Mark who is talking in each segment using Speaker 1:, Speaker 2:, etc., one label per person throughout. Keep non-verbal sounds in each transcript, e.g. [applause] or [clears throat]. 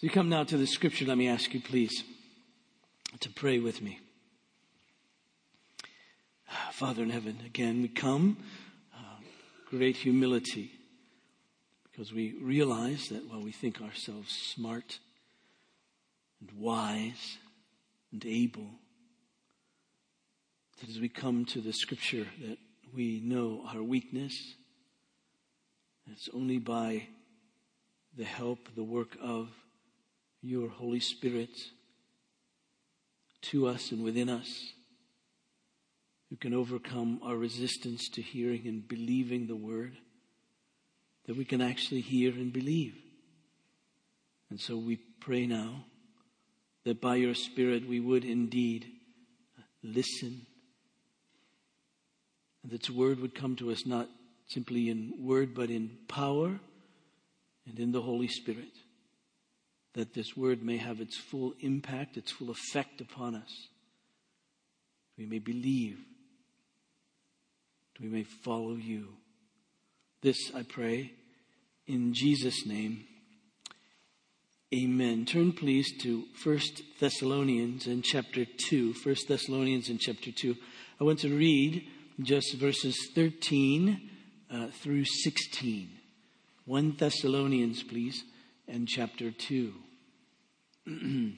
Speaker 1: As we come now to the scripture, let me ask you, please, to pray with me. [sighs] Father in heaven, again, we come, uh, great humility, because we realize that while we think ourselves smart and wise and able, that as we come to the scripture that we know our weakness, it's only by the help, the work of your Holy Spirit to us and within us who can overcome our resistance to hearing and believing the word, that we can actually hear and believe. And so we pray now that by your Spirit we would indeed listen, and that word would come to us not simply in word, but in power and in the Holy Spirit, that this word may have its full impact, its full effect upon us. We may believe we may follow you. This I pray in Jesus' name. Amen. Turn please to 1 Thessalonians in chapter 2. 1 Thessalonians in chapter 2. I want to read just verses 13 uh, through 16. 1 Thessalonians, please, and chapter 2. [clears throat]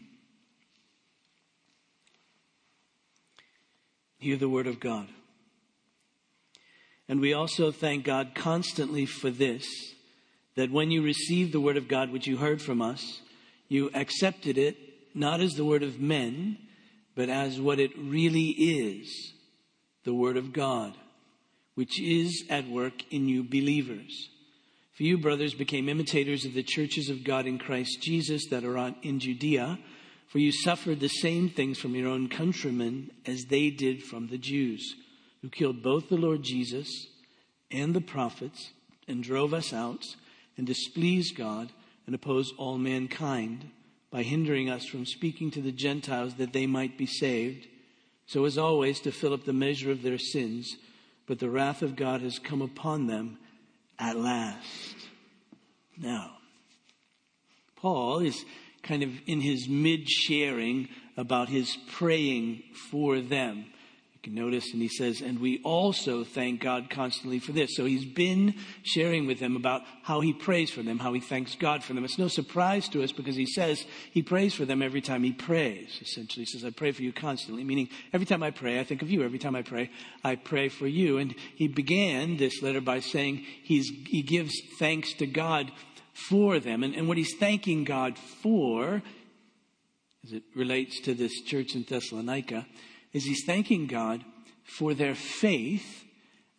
Speaker 1: Hear the word of God. And we also thank God constantly for this that when you received the word of God, which you heard from us, you accepted it not as the word of men, but as what it really is the word of God, which is at work in you believers. For you, brothers, became imitators of the churches of God in Christ Jesus that are in Judea, for you suffered the same things from your own countrymen as they did from the Jews who killed both the Lord Jesus and the prophets and drove us out and displeased God and opposed all mankind by hindering us from speaking to the Gentiles that they might be saved, so as always to fill up the measure of their sins. But the wrath of God has come upon them at last. Now, Paul is kind of in his mid sharing about his praying for them can notice, and he says, and we also thank God constantly for this. So he's been sharing with them about how he prays for them, how he thanks God for them. It's no surprise to us because he says he prays for them every time he prays. Essentially, he says, I pray for you constantly, meaning every time I pray, I think of you. Every time I pray, I pray for you. And he began this letter by saying he's, he gives thanks to God for them. And, and what he's thanking God for, as it relates to this church in Thessalonica, is he's thanking God for their faith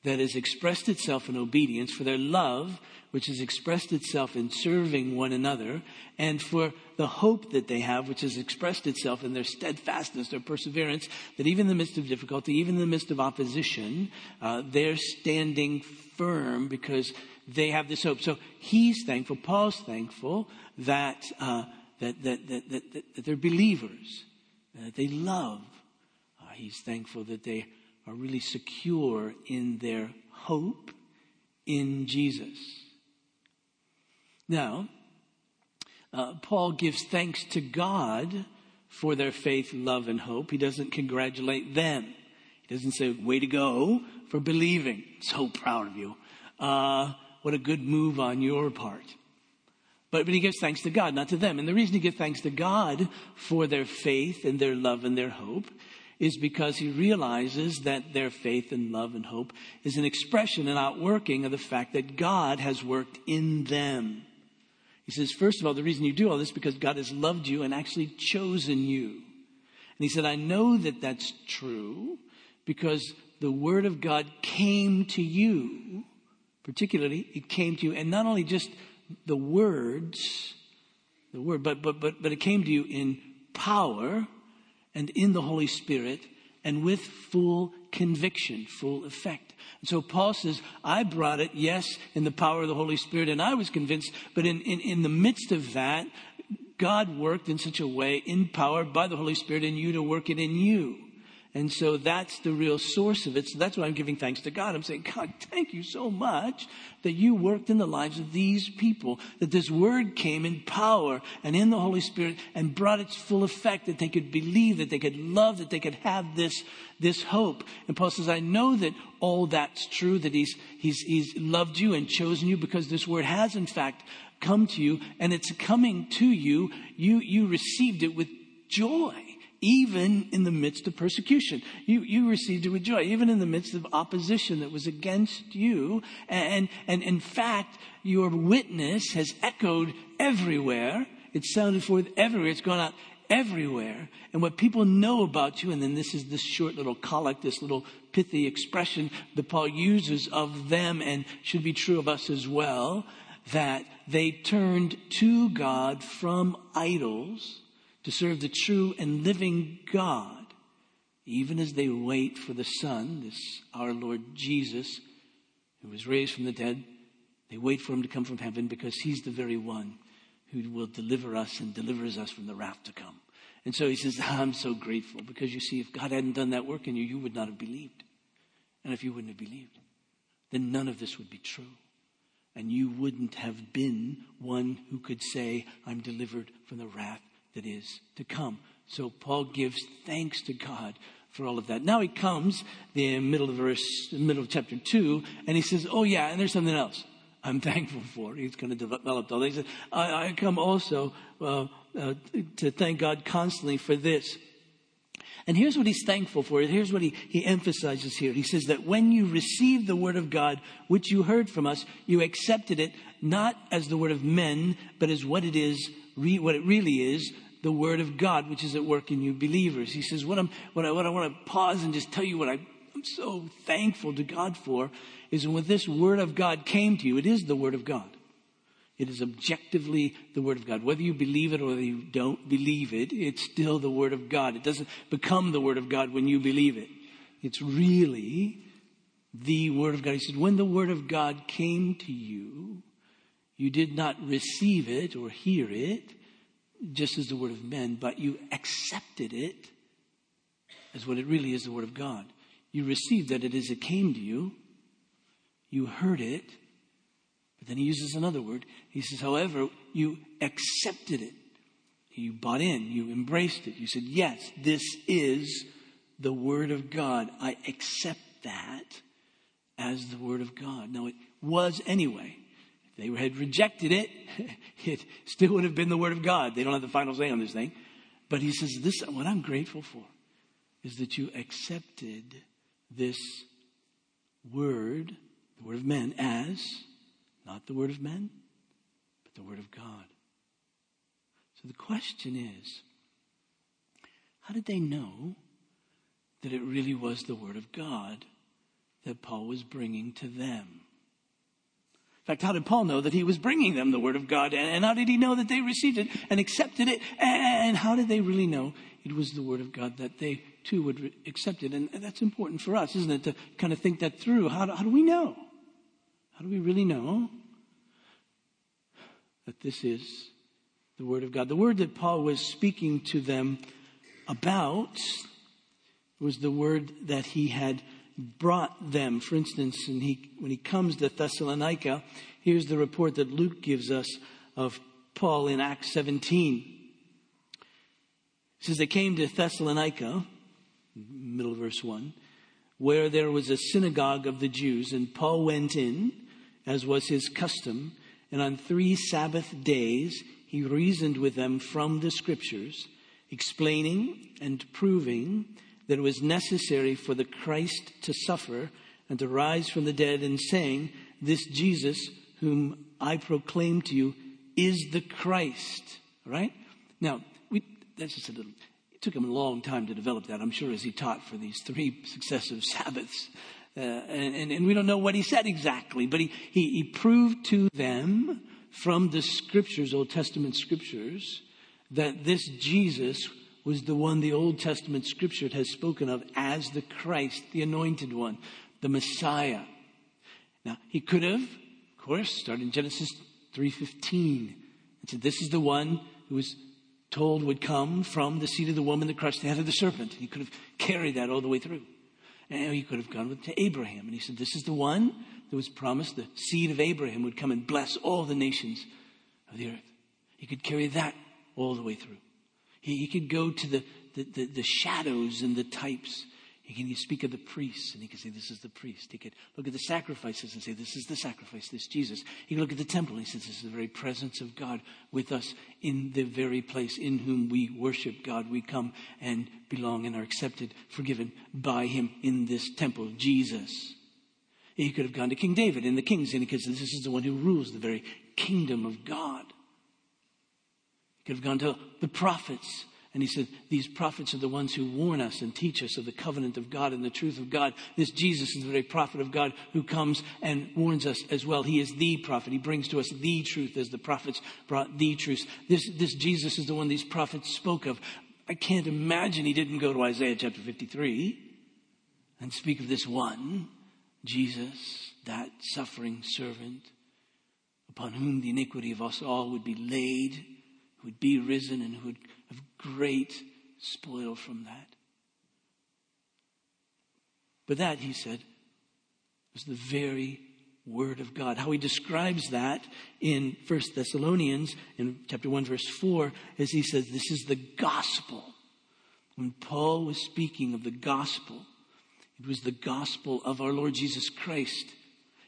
Speaker 1: that has expressed itself in obedience, for their love, which has expressed itself in serving one another, and for the hope that they have, which has expressed itself in their steadfastness, their perseverance, that even in the midst of difficulty, even in the midst of opposition, uh, they're standing firm because they have this hope. So he's thankful, Paul's thankful that, uh, that, that, that, that, that, they're believers, that they love he's thankful that they are really secure in their hope in Jesus. Now, uh, Paul gives thanks to God for their faith, love, and hope. He doesn't congratulate them. He doesn't say, way to go for believing. So proud of you. Uh, what a good move on your part. But, but he gives thanks to God, not to them. And the reason he gives thanks to God for their faith and their love and their hope is because he realizes that their faith and love and hope is an expression and outworking of the fact that God has worked in them. He says, first of all, the reason you do all this is because God has loved you and actually chosen you. And he said, I know that that's true because the word of God came to you, particularly it came to you, and not only just the words, the word, but, but, but, but it came to you in power and in the Holy Spirit and with full conviction, full effect. And so Paul says, I brought it, yes, in the power of the Holy Spirit, and I was convinced, but in, in, in the midst of that, God worked in such a way, in power by the Holy Spirit, in you to work it in you. And so that's the real source of it. So that's why I'm giving thanks to God. I'm saying, God, thank you so much that you worked in the lives of these people, that this word came in power and in the Holy Spirit and brought its full effect, that they could believe, that they could love, that they could have this, this hope. And Paul says, I know that all that's true, that he's, he's, he's loved you and chosen you because this word has in fact come to you and it's coming to you. You, you received it with joy even in the midst of persecution. You, you received it with joy, even in the midst of opposition that was against you. And, and in fact, your witness has echoed everywhere. It sounded forth everywhere. It's gone out everywhere. And what people know about you, and then this is this short little collect, this little pithy expression that Paul uses of them and should be true of us as well, that they turned to God from idols to serve the true and living God, even as they wait for the Son, this our Lord Jesus, who was raised from the dead. They wait for him to come from heaven because he's the very one who will deliver us and delivers us from the wrath to come. And so he says, [laughs] I'm so grateful because you see, if God hadn't done that work in you, you would not have believed. And if you wouldn't have believed, then none of this would be true. And you wouldn't have been one who could say, I'm delivered from the wrath that is to come. So Paul gives thanks to God for all of that. Now he comes the middle of verse, middle of chapter two, and he says, "Oh yeah, and there's something else I'm [laughs] thankful for." He's going to develop all that. He says, "I, I come also uh, uh, to thank God constantly for this." And here's what he's thankful for. Here's what he, he emphasizes here. He says that when you received the word of God, which you heard from us, you accepted it not as the word of men, but as what it is, what it really is, the word of God, which is at work in you believers. He says, what, I'm, what, I, what I want to pause and just tell you what I, I'm so thankful to God for is when this word of God came to you, it is the word of God. It is objectively the Word of God. Whether you believe it or whether you don't believe it, it's still the Word of God. It doesn't become the Word of God when you believe it. It's really the Word of God. He said, when the Word of God came to you, you did not receive it or hear it just as the word of men, but you accepted it as what it really is the word of God. You received that it as it came to you. You heard it. But then he uses another word. He says, however, you accepted it. You bought in. You embraced it. You said, yes, this is the word of God. I accept that as the word of God. Now it was anyway they had rejected it, [laughs] it still would have been the word of God. They don't have the final say on this thing. But he says, this, what I'm grateful for is that you accepted this word, the word of men, as not the word of men, but the word of God. So the question is, how did they know that it really was the word of God that Paul was bringing to them? In fact, how did Paul know that he was bringing them the word of God? And how did he know that they received it and accepted it? And how did they really know it was the word of God that they too would accept it? And that's important for us, isn't it? To kind of think that through. How do, how do we know? How do we really know that this is the word of God? The word that Paul was speaking to them about was the word that he had brought them. For instance, he, when he comes to Thessalonica, here's the report that Luke gives us of Paul in Acts 17. It says they came to Thessalonica, middle verse 1, where there was a synagogue of the Jews, and Paul went in, as was his custom, and on three Sabbath days he reasoned with them from the scriptures, explaining and proving that it was necessary for the Christ to suffer and to rise from the dead, and saying, This Jesus, whom I proclaim to you, is the Christ. Right Now, we, that's just a little, it took him a long time to develop that, I'm sure, as he taught for these three successive [laughs] Sabbaths. Uh, and, and, and, we don't know what he said exactly, but he, he, he proved to them from the scriptures, Old Testament scriptures, that this Jesus was the one the Old Testament scripture has spoken of as the Christ, the anointed one, the Messiah. Now, he could have, of course, started in Genesis 3.15 and said, this is the one who was told would come from the seed of the woman that crushed the head of the serpent. He could have carried that all the way through. And he could have gone with, to Abraham. And he said, This is the one that was promised. The seed of Abraham would come and bless all the nations of the earth. He could carry that all the way through. He, he could go to the, the, the, the shadows and the types he can speak of the priests and he can say, This is the priest. He could look at the sacrifices and say, This is the sacrifice, this Jesus. He could look at the temple and he says, This is the very presence of God with us in the very place in whom we worship God. We come and belong and are accepted, forgiven by him in this temple, Jesus. He could have gone to King David in the kings and he could say, This is the one who rules the very kingdom of God. He could have gone to the prophets and he said, These prophets are the ones who warn us and teach us of the covenant of God and the truth of God. This Jesus is the very prophet of God who comes and warns us as well. He is the prophet. He brings to us the truth as the prophets brought the truth. This, this Jesus is the one these prophets spoke of. I can't imagine he didn't go to Isaiah chapter 53 and speak of this one, Jesus, that suffering servant upon whom the iniquity of us all would be laid, would be risen and who would have great spoil from that. But that, he said, was the very word of God. How he describes that in 1 Thessalonians in chapter 1 verse 4 as he says this is the gospel. When Paul was speaking of the gospel, it was the gospel of our Lord Jesus Christ.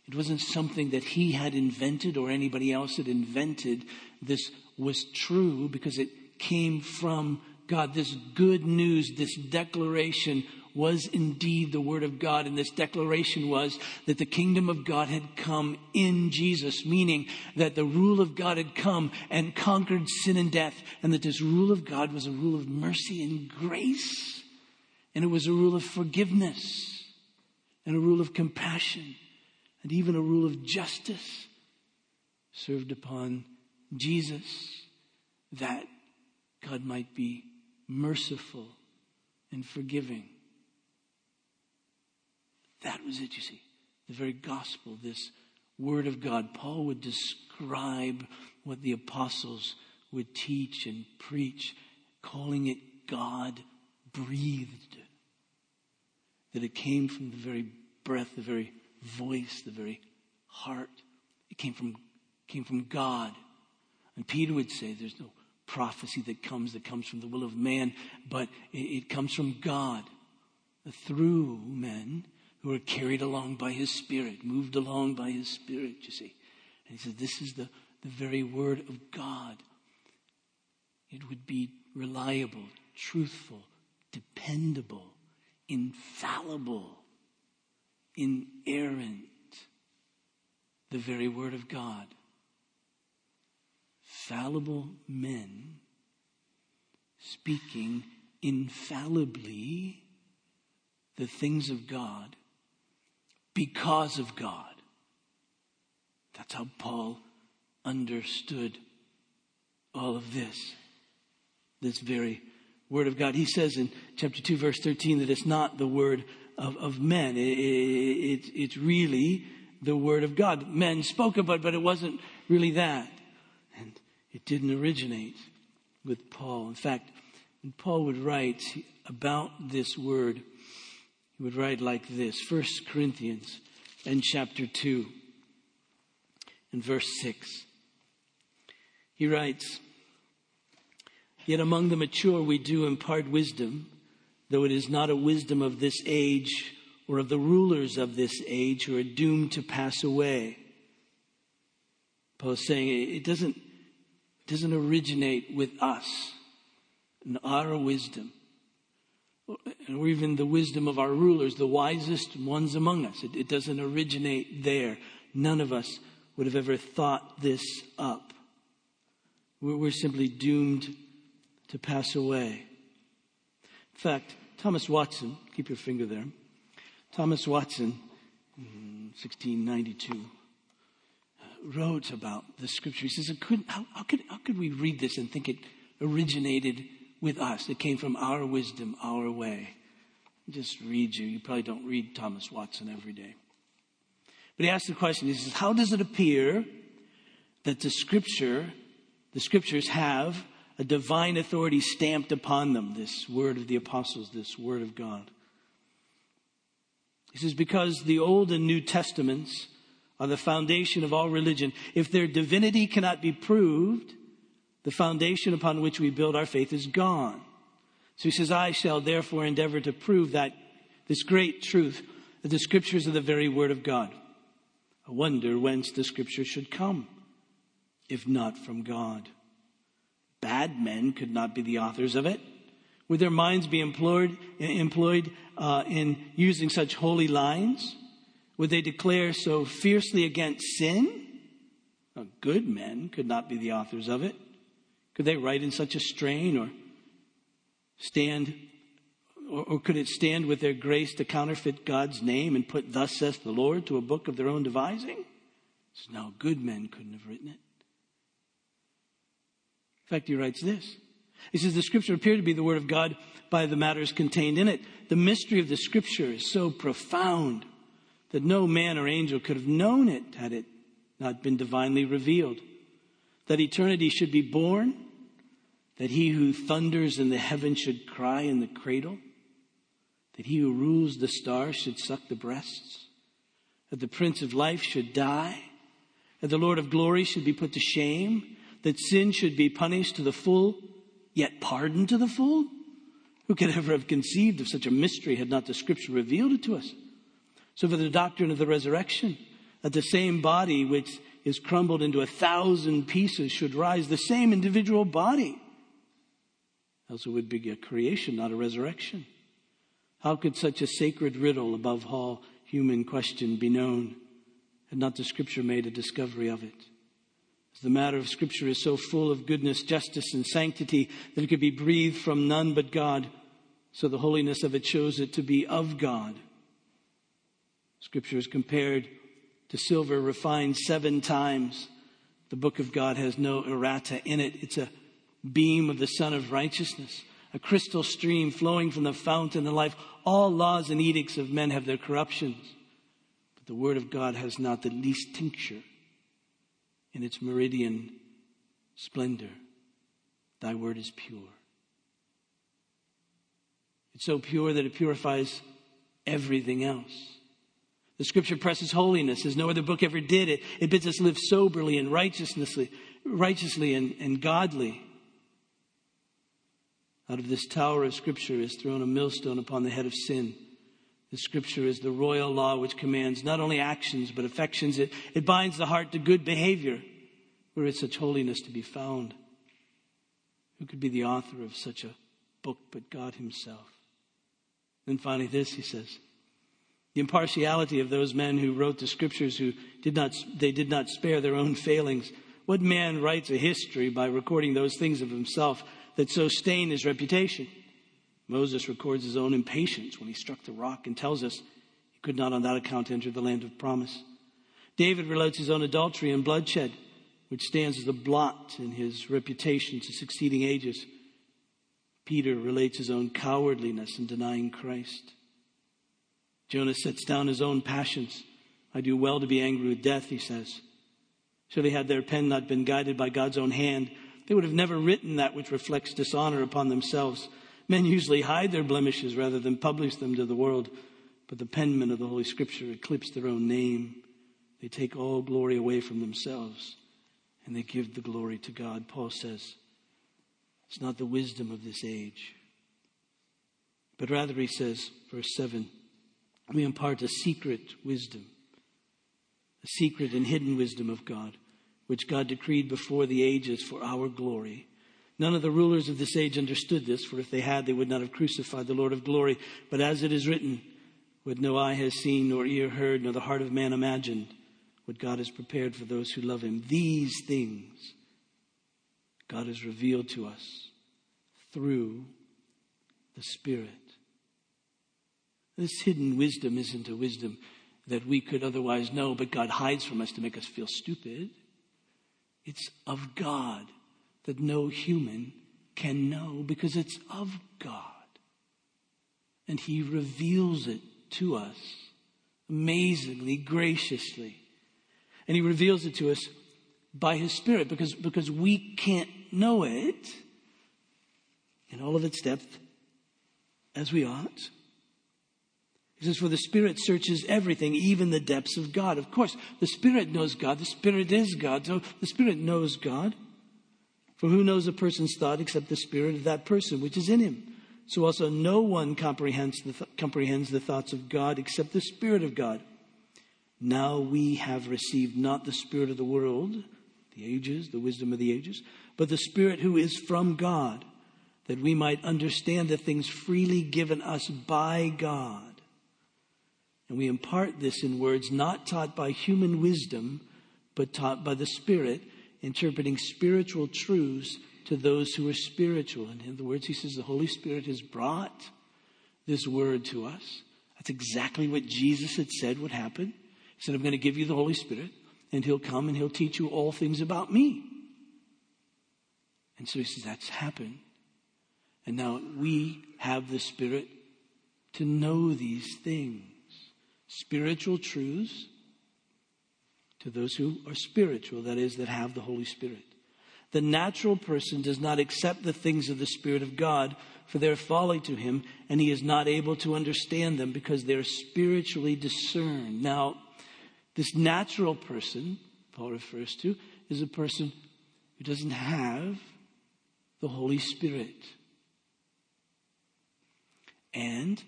Speaker 1: It wasn't something that he had invented or anybody else had invented. This was true because it came from God. This good news, this declaration was indeed the Word of God. And this declaration was that the kingdom of God had come in Jesus, meaning that the rule of God had come and conquered sin and death, and that this rule of God was a rule of mercy and grace, and it was a rule of forgiveness, and a rule of compassion, and even a rule of justice served upon Jesus that God might be merciful and forgiving. That was it, you see. The very gospel, this word of God. Paul would describe what the apostles would teach and preach, calling it God breathed. That it came from the very breath, the very voice, the very heart. It came from, came from God. And Peter would say, There's no prophecy that comes, that comes from the will of man, but it, it comes from God through men who are carried along by his spirit, moved along by his spirit, you see. And he says, This is the, the very word of God. It would be reliable, truthful, dependable, infallible, inerrant. The very word of God fallible men speaking infallibly the things of God because of God. That's how Paul understood all of this. This very word of God. He says in chapter 2, verse 13, that it's not the word of, of men. It, it, it, it's really the word of God. Men spoke about it, but it wasn't really that. And it didn't originate with Paul. In fact, when Paul would write about this word, he would write like this 1 Corinthians and chapter 2 and verse 6. He writes, Yet among the mature we do impart wisdom, though it is not a wisdom of this age or of the rulers of this age who are doomed to pass away. Paul is saying it doesn't doesn't originate with us and our wisdom, or even the wisdom of our rulers, the wisest ones among us. It, it doesn't originate there. None of us would have ever thought this up. We're simply doomed to pass away. In fact, Thomas Watson, keep your finger there. Thomas Watson, mm, 1692 uh, wrote about the scripture. He says, how, how, could, how could we read this and think it originated with us? It came from our wisdom, our way. Just read you. You probably don't read Thomas Watson every day. But he asked the question, he says, how does it appear that the scripture, the scriptures have a divine authority stamped upon them, this word of the apostles, this word of God. He says, because the Old and New Testaments are the foundation of all religion. If their divinity cannot be proved, the foundation upon which we build our faith is gone. So he says, I shall therefore endeavor to prove that this great truth, that the scriptures are the very word of God. I wonder whence the scriptures should come, if not from God. Bad men could not be the authors of it. Would their minds be employed, employed uh, in using such holy lines? Would they declare so fiercely against sin? good men could not be the authors of it. Could they write in such a strain or stand, or, or could it stand with their grace to counterfeit God's name and put, Thus saith the Lord, to a book of their own devising? So no, good men couldn't have written it. In fact, he writes this. He says, The scripture appeared to be the word of God by the matters contained in it. The mystery of the scripture is so profound that no man or angel could have known it had it not been divinely revealed. That eternity should be born, that he who thunders in the heavens should cry in the cradle, that he who rules the stars should suck the breasts, that the Prince of Life should die, that the Lord of glory should be put to shame, that sin should be punished to the full, yet pardoned to the full? Who could ever have conceived of such a mystery had not the Scripture revealed it to us? So for the doctrine of the resurrection, that the same body which is crumbled into a thousand pieces should rise, the same individual body. Else it would be a creation, not a resurrection. How could such a sacred riddle above all human question be known had not the scripture made a discovery of it? The matter of scripture is so full of goodness, justice, and sanctity that it could be breathed from none but God, so the holiness of it shows it to be of God. Scripture is compared to silver refined seven times. The book of God has no errata in it. It's a beam of the Sun of Righteousness, a crystal stream flowing from the fountain of life. All laws and edicts of men have their corruptions, but the Word of God has not the least tincture in its meridian splendor. Thy Word is pure. It's so pure that it purifies everything else. The scripture presses holiness as no other book ever did. It, it bids us live soberly and righteously, righteously and, and godly. Out of this tower of scripture is thrown a millstone upon the head of sin. The scripture is the royal law which commands not only actions but affections. It, it binds the heart to good behavior. Where is such holiness to be found? Who could be the author of such a book but God Himself? Then finally, this, he says the impartiality of those men who wrote the scriptures who did not, they did not spare their own failings. What man writes a history by recording those things of himself that so stain his reputation? Moses records his own impatience when he struck the rock and tells us he could not on that account enter the land of promise. David relates his own adultery and bloodshed, which stands as a blot in his reputation to succeeding ages. Peter relates his own cowardliness in denying Christ. Jonah sets down his own passions. I do well to be angry with death, he says. Surely, had their pen not been guided by God's own hand, they would have never written that which reflects dishonor upon themselves. Men usually hide their blemishes rather than publish them to the world, but the penmen of the Holy Scripture eclipse their own name. They take all glory away from themselves and they give the glory to God. Paul says, it's not the wisdom of this age, but rather, he says, verse 7 we impart a secret wisdom, a secret and hidden wisdom of God, which God decreed before the ages for our glory. None of the rulers of this age understood this, for if they had, they would not have crucified the Lord of glory. But as it is written, what no eye has seen, nor ear heard, nor the heart of man imagined, what God has prepared for those who love him. These things God has revealed to us through the Spirit. This hidden wisdom isn't a wisdom that we could otherwise know, but God hides from us to make us feel stupid. It's of God that no human can know because it's of God. And He reveals it to us amazingly, graciously. And He reveals it to us by His Spirit because, because we can't know it in all of its depth as we ought. He says, For the Spirit searches everything, even the depths of God. Of course, the Spirit knows God. The Spirit is God. So the Spirit knows God. For who knows a person's thought except the Spirit of that person which is in him? So also no one comprehends the, th- comprehends the thoughts of God except the Spirit of God. Now we have received not the Spirit of the world, the ages, the wisdom of the ages, but the Spirit who is from God, that we might understand the things freely given us by God. And we impart this in words not taught by human wisdom, but taught by the Spirit, interpreting spiritual truths to those who are spiritual. And in other words, he says the Holy Spirit has brought this word to us. That's exactly what Jesus had said would happen. He said, I'm going to give you the Holy Spirit, and he'll come and he'll teach you all things about me. And so he says, that's happened. And now we have the Spirit to know these things. Spiritual truths to those who are spiritual, that is, that have the Holy Spirit. The natural person does not accept the things of the Spirit of God, for they're folly to him, and he is not able to understand them because they're spiritually discerned. Now, this natural person, Paul refers to, is a person who doesn't have the Holy Spirit. And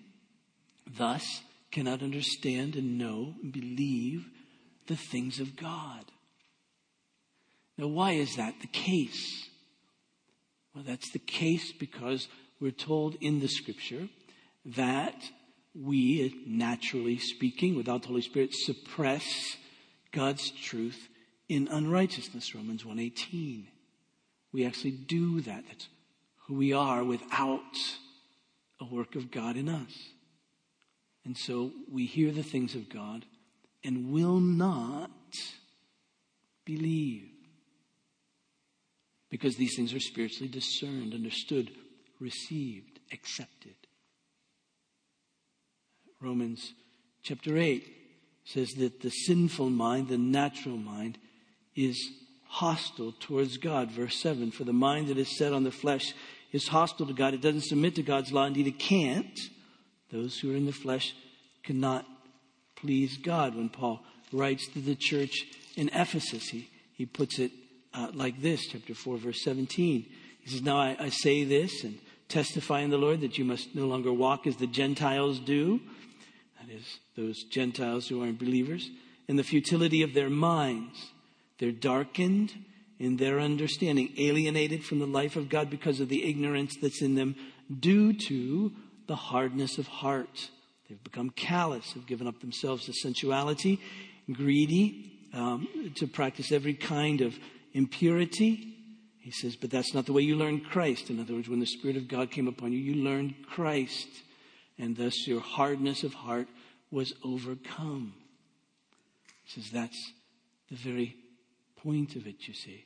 Speaker 1: thus cannot understand and know and believe the things of God. Now, why is that the case? Well, that's the case because we're told in the scripture that we, naturally speaking, without the Holy Spirit, suppress God's truth in unrighteousness, Romans 1.18. We actually do that. That's who we are without a work of God in us. And so we hear the things of God and will not believe. Because these things are spiritually discerned, understood, received, accepted. Romans chapter 8 says that the sinful mind, the natural mind, is hostile towards God. Verse 7 For the mind that is set on the flesh is hostile to God. It doesn't submit to God's law. Indeed, it can't. Those who are in the flesh cannot please God. When Paul writes to the church in Ephesus, he, he puts it uh, like this, chapter 4, verse 17. He says, Now I, I say this and testify in the Lord that you must no longer walk as the Gentiles do. That is, those Gentiles who aren't believers. In the futility of their minds. They're darkened in their understanding, alienated from the life of God because of the ignorance that's in them due to the hardness of heart. They've become callous, have given up themselves to sensuality, greedy, um, to practice every kind of impurity. He says, but that's not the way you learned Christ. In other words, when the Spirit of God came upon you, you learned Christ, and thus your hardness of heart was overcome. He says, that's the very point of it, you see.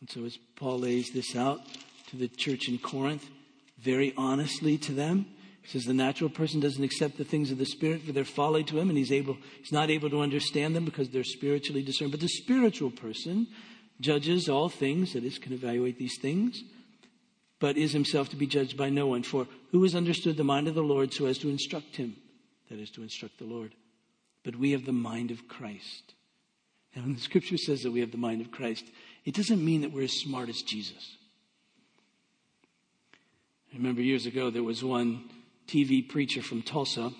Speaker 1: And so as Paul lays this out to the church in Corinth, very honestly to them, he says the natural person doesn't accept the things of the spirit for their folly to him, and he's able he's not able to understand them because they're spiritually discerned. But the spiritual person judges all things, that is, can evaluate these things, but is himself to be judged by no one. For who has understood the mind of the Lord so as to instruct him? That is to instruct the Lord. But we have the mind of Christ. And when the scripture says that we have the mind of Christ, it doesn't mean that we're as smart as Jesus. I remember years ago there was one TV preacher from Tulsa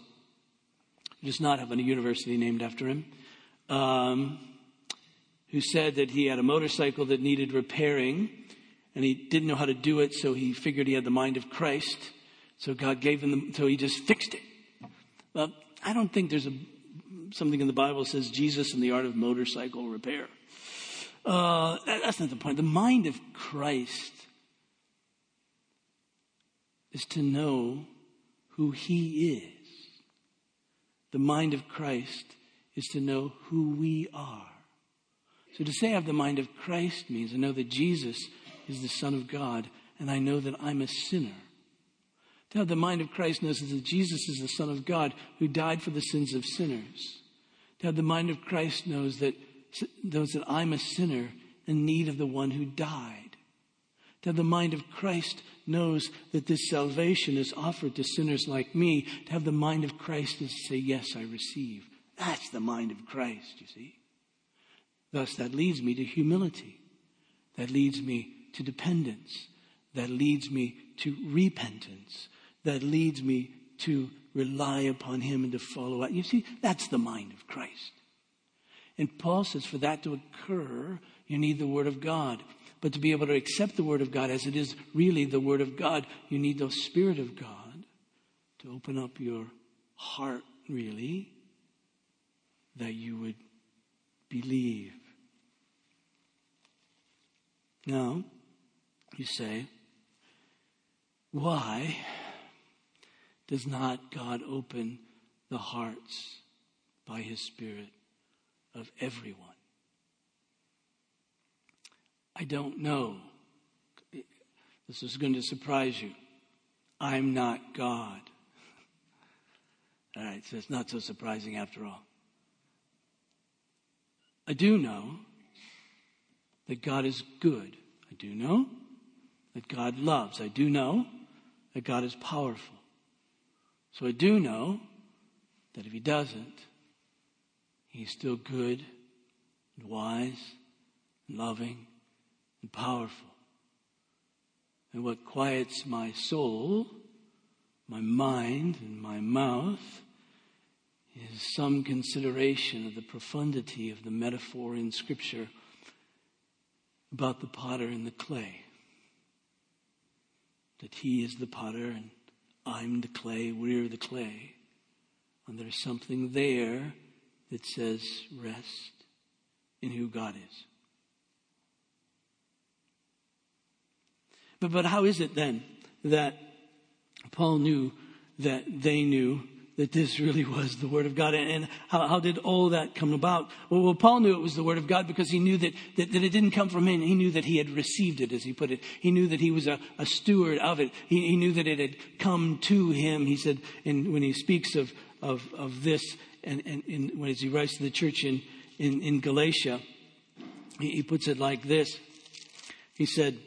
Speaker 1: who does not have a university named after him, um, who said that he had a motorcycle that needed repairing and he didn't know how to do it, so he figured he had the mind of Christ. So God gave him the, so he just fixed it. Well, I don't think there's a, something in the Bible that says Jesus and the art of motorcycle repair. Uh, that's not the point. The mind of Christ is to know who He is. The mind of Christ is to know who we are. So to say I have the mind of Christ means I know that Jesus is the Son of God and I know that I'm a sinner. To have the mind of Christ knows that Jesus is the Son of God who died for the sins of sinners. To have the mind of Christ knows that knows that I'm a sinner in need of the one who died. To the mind of Christ knows that this salvation is offered to sinners like me. To have the mind of Christ is to say, Yes, I receive. That's the mind of Christ, you see. Thus, that leads me to humility. That leads me to dependence. That leads me to repentance. That leads me to rely upon Him and to follow out. You see, that's the mind of Christ. And Paul says for that to occur, you need the Word of God. But to be able to accept the Word of God as it is really the Word of God, you need the Spirit of God to open up your heart, really, that you would believe. Now, you say, why does not God open the hearts by His Spirit of everyone? I don't know. This is going to surprise you. I'm not God. All right, so it's not so surprising after all. I do know that God is good. I do know that God loves. I do know that God is powerful. So I do know that if He doesn't, He's still good and wise and loving and powerful. And what quiets my soul, my mind, and my mouth is some consideration of the profundity of the metaphor in Scripture about the potter and the clay. That he is the potter and I'm the clay, we're the clay. And there's something there that says rest in who God is. But, but how is it then that Paul knew that they knew that this really was the Word of God. And how, how did all that come about? Well, well, Paul knew it was the Word of God because he knew that, that, that, it didn't come from him. He knew that he had received it, as he put it. He knew that he was a, a steward of it. He, he, knew that it had come to him. He said, and when he speaks of, of, of this, and, and, and when he writes to the church in, in, in Galatia, he, he puts it like this. He said,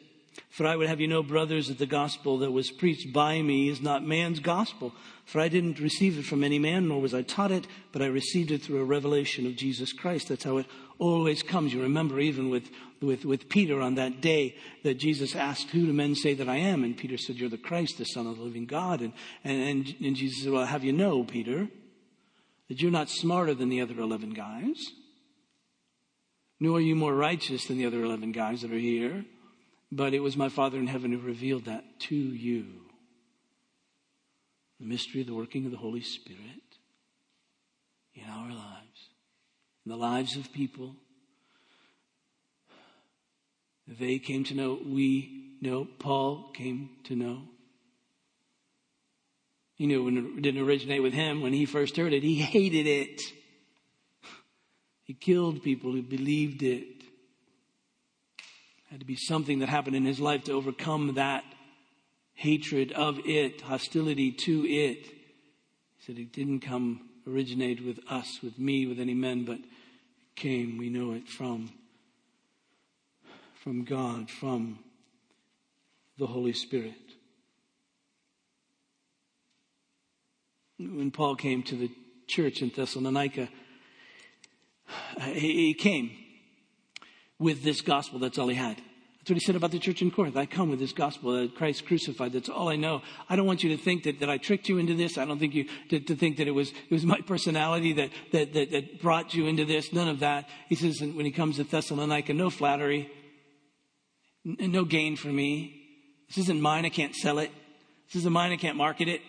Speaker 1: for I would have you know, brothers, that the gospel that was preached by me is not man's gospel. For I didn't receive it from any man, nor was I taught it, but I received it through a revelation of Jesus Christ. That's how it always comes. You remember even with, with, with Peter on that day that Jesus asked, Who do men say that I am? And Peter said, You're the Christ, the Son of the living God. And, and, and, Jesus said, Well, have you know, Peter, that you're not smarter than the other 11 guys, nor are you more righteous than the other 11 guys that are here, but it was my Father in heaven who revealed that to you the mystery of the working of the Holy Spirit in our lives, in the lives of people. They came to know, we know, Paul came to know. He knew it didn't originate with him when he first heard it. He [laughs] hated it. He killed people who believed it. Had to be something that happened in his life to overcome that hatred of it, hostility to it. He said it didn't come originate with us, with me, with any men, but came, we know it from from God, from the Holy Spirit. When Paul came to the church in Thessalonica, he came with this gospel. That's all he had. That's what he said about the church in Corinth. I come with this gospel that Christ crucified. That's all I know. I don't want you to think that, that I tricked you into this. I don't think you to, to think that it was it was my personality that, that, that that brought you into this. None of that. He says when he comes to Thessalonica, no flattery, no gain for me. This isn't mine. I can't sell it. This isn't mine. I can't market it.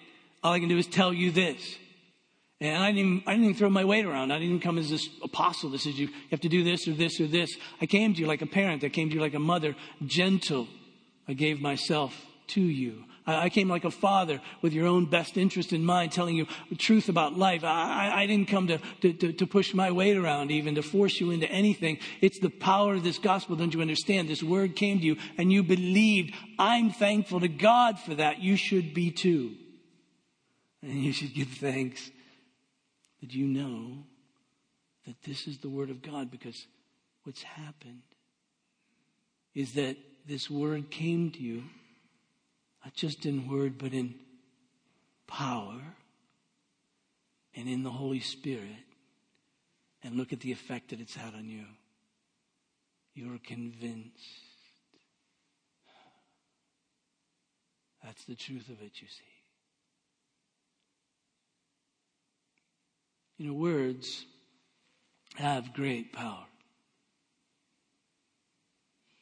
Speaker 1: All I can do is tell you this. And I didn't, even, I didn't even throw my weight around. I didn't come as this apostle that says you have to do this or this or this. I came to you like a parent. I came to you like a mother, gentle. I gave myself to you. I, I came like a father with your own best interest in mind, telling you the truth about life. I, I, I didn't come to, to, to, to push my weight around, even to force you into anything. It's the power of this gospel. Don't you understand? This word came to you and you believed. I'm thankful to God for that. You should be too. And you should give thanks that you know that this is the Word of God because what's happened is that this word came to you, not just in word, but in power and in the Holy Spirit, and look at the effect that it's had on you. You're convinced. That's the truth of it, you see. You know, words have great power.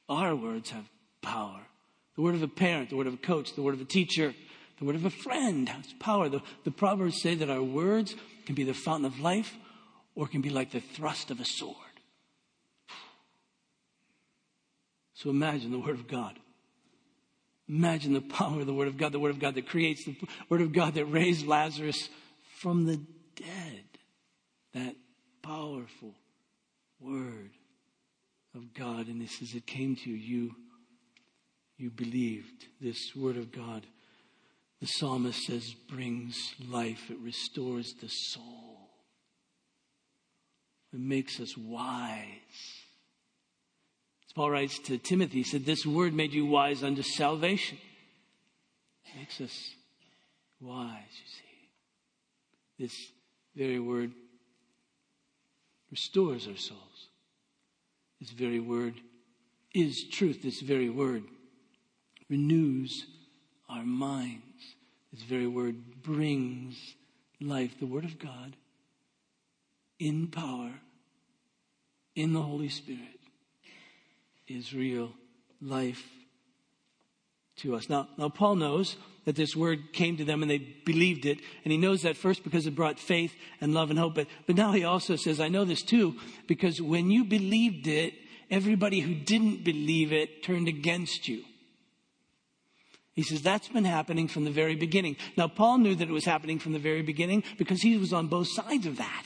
Speaker 1: Our words have power. The word of a parent, the word of a coach, the word of a teacher, the word of a friend has power. The, the Proverbs say that our words can be the fountain of life or can be like the thrust of a sword. So imagine the Word of God. Imagine the power of the Word of God, the Word of God that creates, the Word of God that raised Lazarus from the dead. That powerful Word of God. And this as it came to you, you, you believed this Word of God. The psalmist says, brings life, it restores the soul, it makes us wise. As Paul writes to Timothy, he said, This word made you wise unto salvation. It makes us wise, you see. This very word restores our souls. This very word is truth. This very word renews our minds. This very word brings life. The Word of God in power, in the Holy Spirit, is real life to us. Now, now Paul knows that this word came to them and they believed it. And he knows that first because it brought faith and love and hope. But, but now he also says, I know this too, because when you believed it, everybody who didn't believe it turned against you. He says that's been happening from the very beginning. Now, Paul knew that it was happening from the very beginning because he was on both sides of that.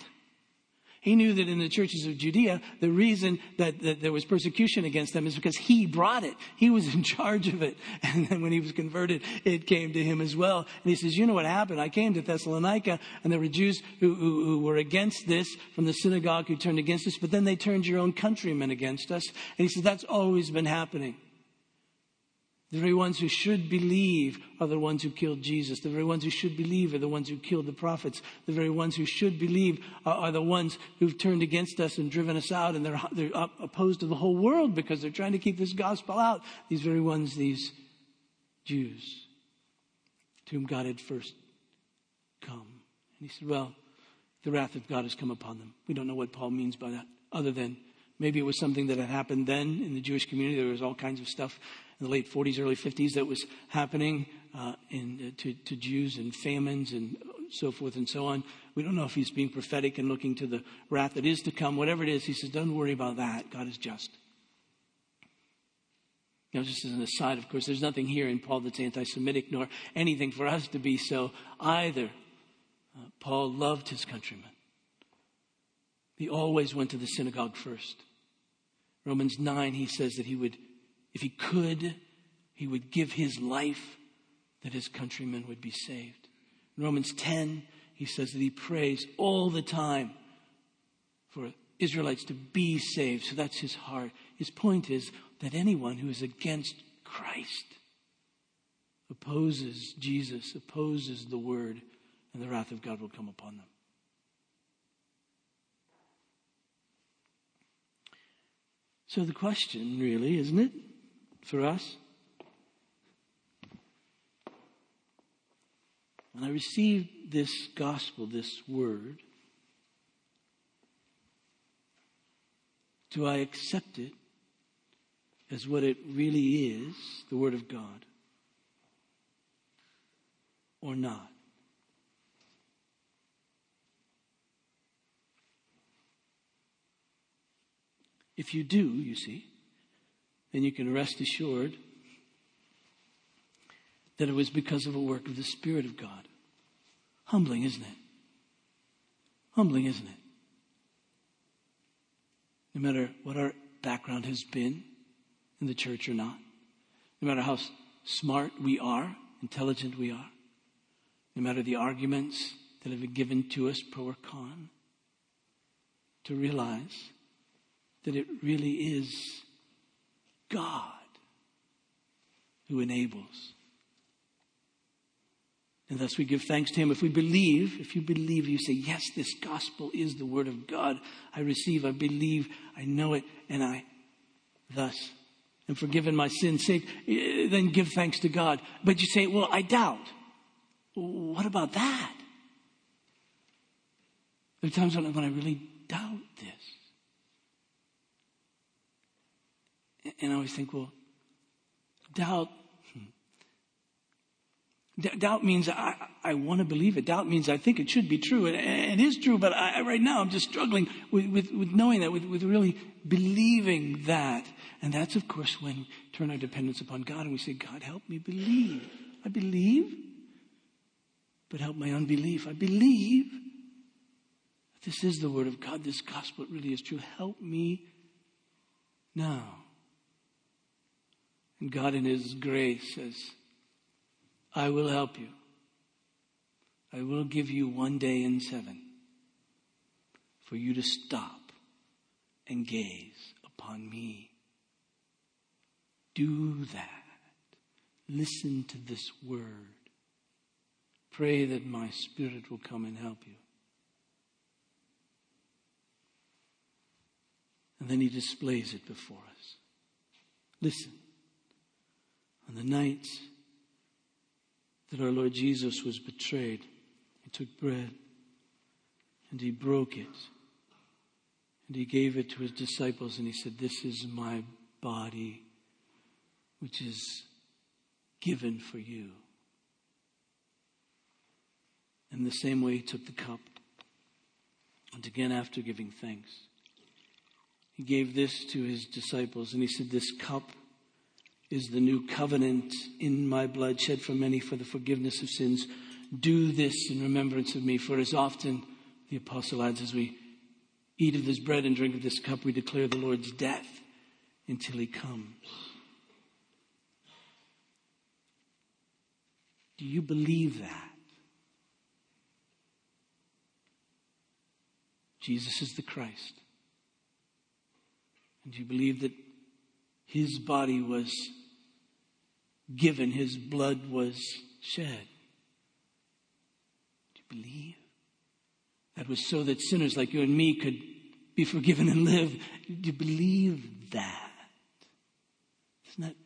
Speaker 1: He knew that in the churches of Judea, the reason that, that, there was persecution against them is because he brought it. He was [laughs] in charge of it. And then when he was converted, it came to him as well. And he says, you know what happened? I came to Thessalonica and there were Jews who, who, who were against this from the synagogue who turned against us, but then they turned your own countrymen against us. And he says, that's always been happening. The very ones who should believe are the ones who killed Jesus. The very ones who should believe are the ones who killed the prophets. The very ones who should believe are, are the ones who've turned against us and driven us out, and they're, they're opposed to the whole world because they're trying to keep this gospel out. These very ones, these Jews, to whom God had first come. And he said, Well, the wrath of God has come upon them. We don't know what Paul means by that, other than maybe it was something that had happened then in the Jewish community. There was all kinds of stuff in the late 40s, early 50s that was happening uh, in, uh, to, to Jews and famines and so forth and so on. We don't know if he's being prophetic and looking to the wrath that is to come. Whatever it is, he says, don't worry about that. God is just. You know, just as an aside, of course, there's nothing here in Paul that's anti Semitic nor anything for us to be so either. Uh, Paul loved his countrymen. He always went to the synagogue first. Romans 9, he says that he would if he could, he would give his life that his countrymen would be saved. In Romans 10, he says that he prays all the time for Israelites to be saved. So that's his heart. His point is that anyone who is against Christ opposes Jesus, opposes the word, and the wrath of God will come upon them. So the question, really, isn't it? For us. When I received this gospel, this word, do I accept it as what it really is, the Word of God, or not? If you do, you see, then you can rest assured that it was because of a work of the Spirit of God. Humbling, isn't it? Humbling, isn't it? No matter what our background has been in the church or not, no matter how smart we are, intelligent we are, no matter the arguments that have been given to us pro or con, to realize that it really is God who enables. And thus we give thanks to him. If we believe, if you believe, you say, Yes, this gospel is the word of God. I receive, I believe, I know it, and I thus am forgiven my sins. Say, eh, then give thanks to God. But you say, Well, I doubt. What about that? There are times when I really doubt this. And I always think, well, doubt hmm. D- doubt means I, I want to believe it. Doubt means I think it should be true. And it is true, but I, right now I'm just struggling with, with, with knowing that, with, with really believing that. And that's, of course, when we turn our dependence upon God and we say, God, help me believe. I believe, but help my unbelief. I believe this is the Word of God. This gospel really is true. Help me now. And God, in His grace, says, I will help you. I will give you one day in seven for you to stop and gaze upon me. Do that. Listen to this word. Pray that my spirit will come and help you. And then he displays it before us. Listen. On the night that our Lord Jesus was betrayed. He took bread and he broke it and he gave it to his disciples and he said, This is my body, which is given for you. In the same way, he took the cup. And again, after giving thanks, he gave this to his disciples and he said, This cup is the new covenant in my blood shed for many for the forgiveness of sins. Do this in remembrance of me. For as often, the apostle adds, as we eat of this bread and drink of this cup, we declare the Lord's death until he comes. Do you believe that? Jesus is the Christ. And do you believe that his body was given, his blood was shed. Do you believe? That was so that sinners like you and me could be forgiven and live. Do you believe that? Doesn't that,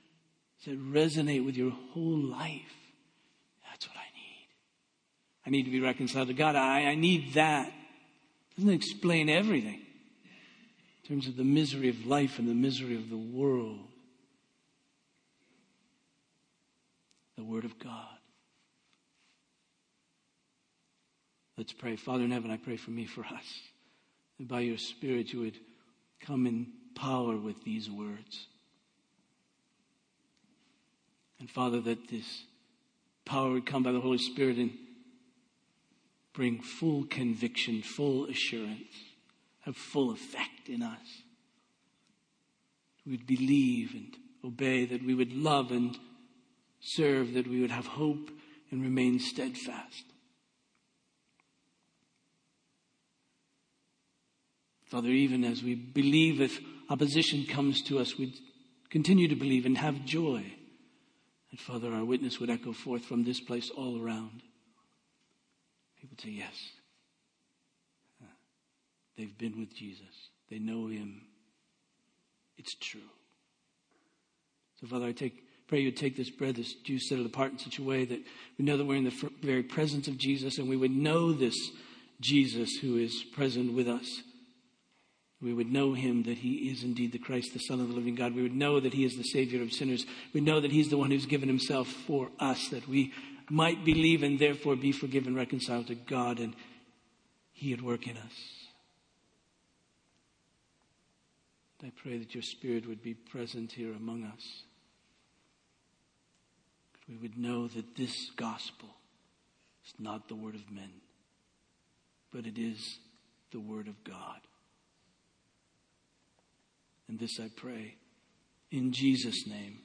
Speaker 1: does that resonate with your whole life? That's what I need. I need to be reconciled to God. I, I need that. Doesn't explain everything in terms of the misery of life and the misery of the world. The Word of God. Let's pray. Father in heaven, I pray for me, for us. That by your Spirit you would come in power with these words. And Father, that this power would come by the Holy Spirit and bring full conviction, full assurance have full effect in us. We would believe and obey, that we would love and serve, that we would have hope and remain steadfast. Father, even as we believe if opposition comes to us, we continue to believe and have joy. And Father, our witness would echo forth from this place all around. People say, Yes, They've been with Jesus. They know him. It's true. So, Father, I take, pray you take this bread, this juice, set it apart in such a way that we know that we're in the very presence of Jesus and we would know this Jesus who is present with us. We would know him that he is indeed the Christ, the Son of the living God. We would know that he is the Savior of sinners. We know that he's the one who's given himself for us, that we might believe and therefore be forgiven, reconciled to God, and he at work in us. I pray that your Spirit would be present here among us. We would know that this gospel is not the word of men, but it is the word of God. And this I pray in Jesus' name.